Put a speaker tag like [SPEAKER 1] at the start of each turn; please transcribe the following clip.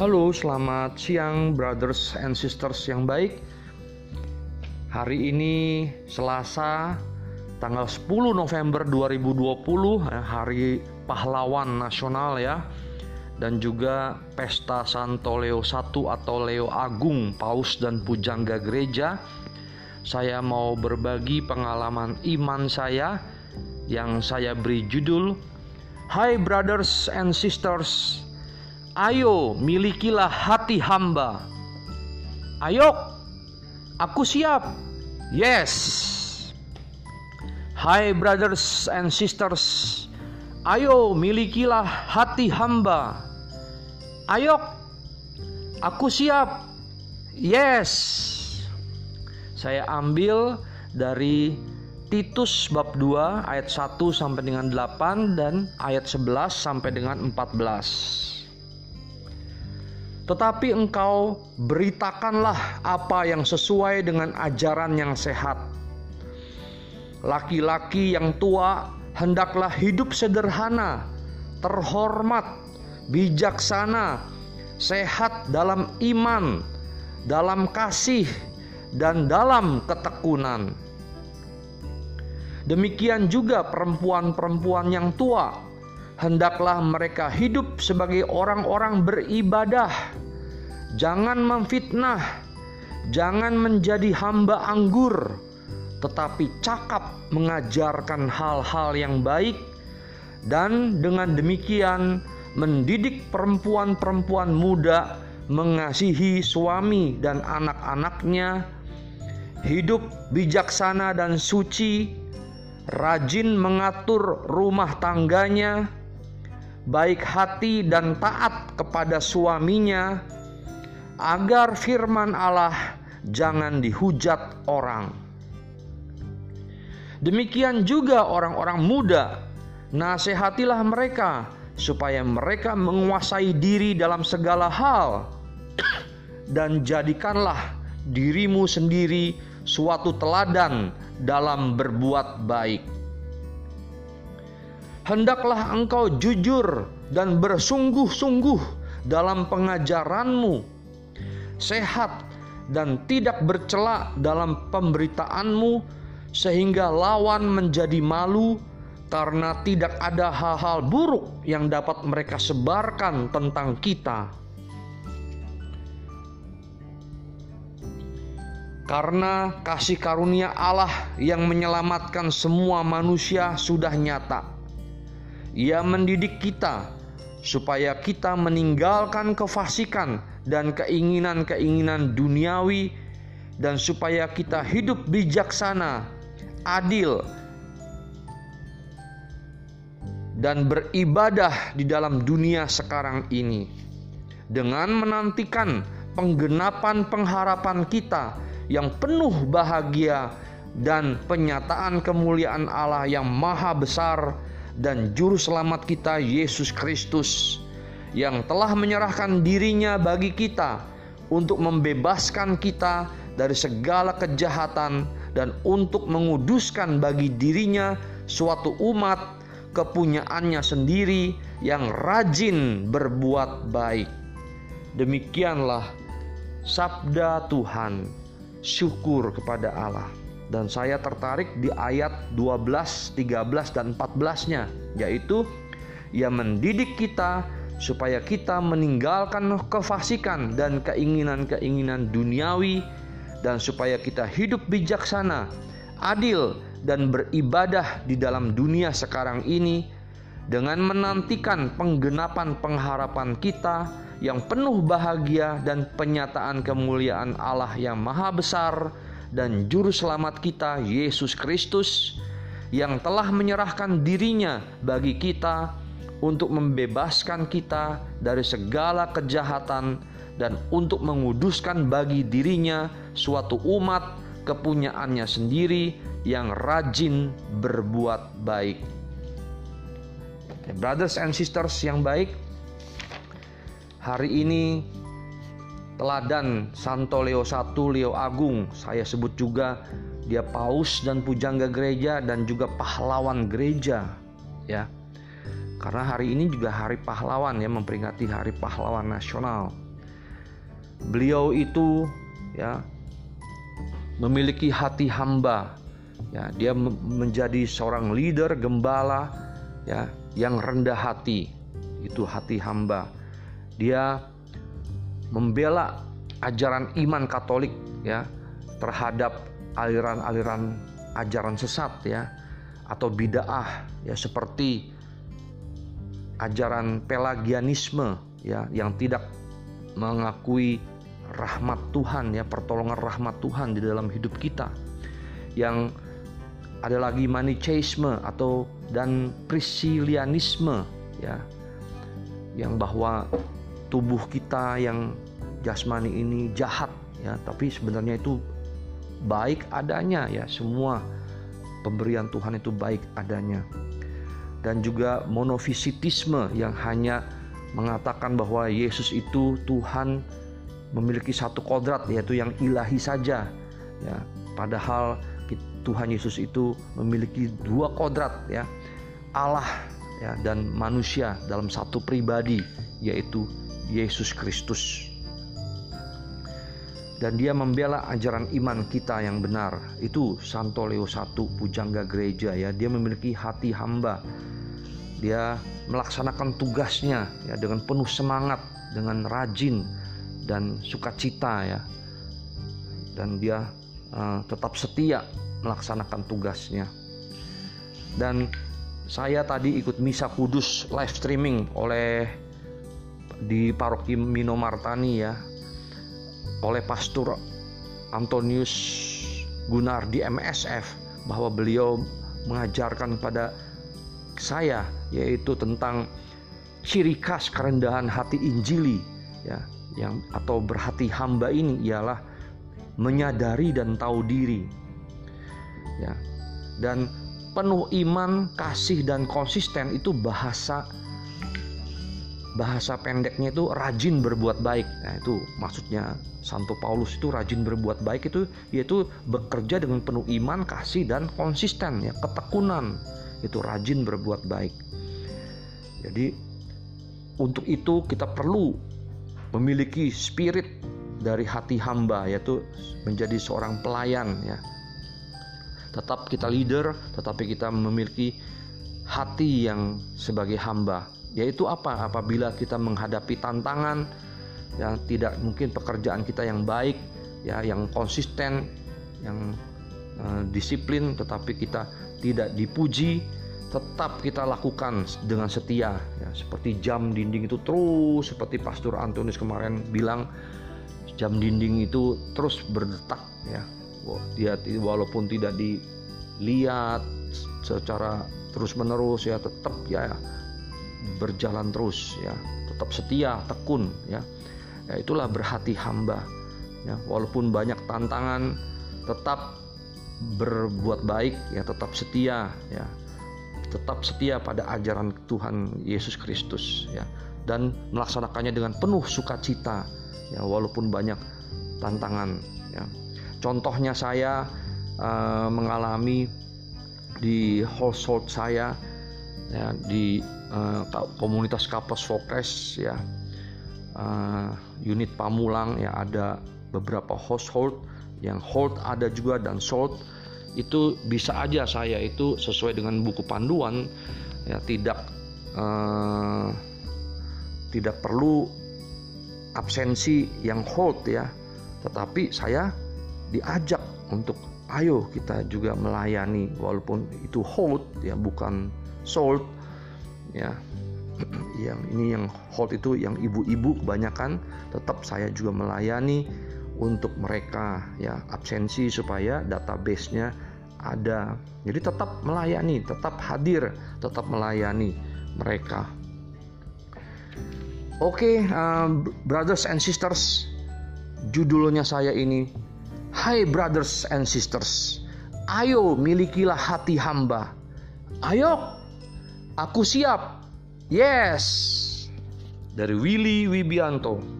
[SPEAKER 1] Halo, selamat siang brothers and sisters yang baik. Hari ini Selasa tanggal 10 November 2020 eh, hari pahlawan nasional ya dan juga pesta Santo Leo I atau Leo Agung Paus dan Pujangga Gereja. Saya mau berbagi pengalaman iman saya yang saya beri judul Hai brothers and sisters Ayo milikilah hati hamba. Ayo, aku siap. Yes. Hai brothers and sisters, ayo milikilah hati hamba. Ayo, aku siap. Yes. Saya ambil dari Titus bab 2 ayat 1 sampai dengan 8 dan ayat 11 sampai dengan 14. Tetapi engkau beritakanlah apa yang sesuai dengan ajaran yang sehat. Laki-laki yang tua hendaklah hidup sederhana, terhormat, bijaksana, sehat dalam iman, dalam kasih, dan dalam ketekunan. Demikian juga perempuan-perempuan yang tua hendaklah mereka hidup sebagai orang-orang beribadah. Jangan memfitnah, jangan menjadi hamba anggur, tetapi cakap mengajarkan hal-hal yang baik, dan dengan demikian mendidik perempuan-perempuan muda mengasihi suami dan anak-anaknya, hidup bijaksana dan suci, rajin mengatur rumah tangganya baik hati dan taat kepada suaminya, agar firman Allah jangan dihujat orang. Demikian juga orang-orang muda, nasihatilah mereka supaya mereka menguasai diri dalam segala hal, dan jadikanlah dirimu sendiri suatu teladan dalam berbuat baik. Hendaklah engkau jujur dan bersungguh-sungguh dalam pengajaranmu, sehat dan tidak bercela dalam pemberitaanmu, sehingga lawan menjadi malu karena tidak ada hal-hal buruk yang dapat mereka sebarkan tentang kita. Karena kasih karunia Allah yang menyelamatkan semua manusia sudah nyata ia mendidik kita supaya kita meninggalkan kefasikan dan keinginan-keinginan duniawi dan supaya kita hidup bijaksana, adil, dan beribadah di dalam dunia sekarang ini dengan menantikan penggenapan pengharapan kita yang penuh bahagia dan penyataan kemuliaan Allah yang maha besar dan juru selamat kita Yesus Kristus yang telah menyerahkan dirinya bagi kita untuk membebaskan kita dari segala kejahatan dan untuk menguduskan bagi dirinya suatu umat kepunyaannya sendiri yang rajin berbuat baik. Demikianlah sabda Tuhan. Syukur kepada Allah dan saya tertarik di ayat 12, 13 dan 14-nya yaitu ia mendidik kita supaya kita meninggalkan kefasikan dan keinginan-keinginan duniawi dan supaya kita hidup bijaksana, adil dan beribadah di dalam dunia sekarang ini dengan menantikan penggenapan pengharapan kita yang penuh bahagia dan penyataan kemuliaan Allah yang maha besar dan Juru Selamat kita, Yesus Kristus, yang telah menyerahkan dirinya bagi kita untuk membebaskan kita dari segala kejahatan dan untuk menguduskan bagi dirinya suatu umat kepunyaannya sendiri yang rajin berbuat baik. Brothers and sisters yang baik, hari ini teladan Santo Leo I, Leo Agung. Saya sebut juga dia paus dan pujangga gereja dan juga pahlawan gereja ya. Karena hari ini juga hari pahlawan ya memperingati hari pahlawan nasional. beliau itu ya memiliki hati hamba ya dia menjadi seorang leader gembala ya yang rendah hati itu hati hamba dia membela ajaran iman Katolik ya terhadap aliran-aliran ajaran sesat ya atau bidaah ya seperti ajaran pelagianisme ya yang tidak mengakui rahmat Tuhan ya pertolongan rahmat Tuhan di dalam hidup kita. Yang ada lagi manicheisme atau dan priscillianisme ya yang bahwa tubuh kita yang jasmani ini jahat ya tapi sebenarnya itu baik adanya ya semua pemberian Tuhan itu baik adanya dan juga monofisitisme yang hanya mengatakan bahwa Yesus itu Tuhan memiliki satu kodrat yaitu yang ilahi saja ya. Padahal Tuhan Yesus itu memiliki dua kodrat ya. Allah ya dan manusia dalam satu pribadi yaitu Yesus Kristus dan dia membela ajaran iman kita yang benar. Itu Santo Leo I, pujangga gereja ya. Dia memiliki hati hamba. Dia melaksanakan tugasnya ya dengan penuh semangat, dengan rajin dan sukacita ya. Dan dia uh, tetap setia melaksanakan tugasnya. Dan saya tadi ikut misa kudus live streaming oleh di paroki Minomartani ya oleh Pastor Antonius Gunar di MSF bahwa beliau mengajarkan pada saya yaitu tentang ciri khas kerendahan hati Injili ya yang atau berhati hamba ini ialah menyadari dan tahu diri ya. Dan penuh iman kasih dan konsisten itu bahasa bahasa pendeknya itu rajin berbuat baik. Nah, itu maksudnya Santo Paulus itu rajin berbuat baik itu yaitu bekerja dengan penuh iman, kasih dan konsisten ya, ketekunan. Itu rajin berbuat baik. Jadi untuk itu kita perlu memiliki spirit dari hati hamba yaitu menjadi seorang pelayan ya. Tetap kita leader, tetapi kita memiliki hati yang sebagai hamba yaitu apa? Apabila kita menghadapi tantangan yang tidak mungkin pekerjaan kita yang baik ya yang konsisten yang uh, disiplin tetapi kita tidak dipuji tetap kita lakukan dengan setia ya. Seperti jam dinding itu terus seperti Pastor Antonius kemarin bilang jam dinding itu terus berdetak ya. Dia walaupun tidak dilihat secara terus menerus ya tetap ya berjalan terus ya. Tetap setia tekun ya. Ya itulah berhati hamba ya. Walaupun banyak tantangan tetap berbuat baik ya. Tetap setia ya. Tetap setia pada ajaran Tuhan Yesus Kristus ya. Dan melaksanakannya dengan penuh sukacita ya. Walaupun banyak tantangan ya. Contohnya saya uh, mengalami di household saya ya di uh, komunitas Kapos Fokres ya. Uh, unit Pamulang ya ada beberapa household yang hold ada juga dan sold. Itu bisa aja saya itu sesuai dengan buku panduan ya tidak uh, tidak perlu absensi yang hold ya. Tetapi saya diajak untuk ayo kita juga melayani walaupun itu hold ya bukan sold. Ya. Yang ini yang hold itu yang ibu-ibu kebanyakan tetap saya juga melayani untuk mereka ya absensi supaya database-nya ada. Jadi tetap melayani tetap hadir tetap melayani mereka. Oke okay, uh, brothers and sisters judulnya saya ini Hai brothers and sisters ayo milikilah hati hamba. Ayo Aku siap. Yes. Dari Willy Wibianto.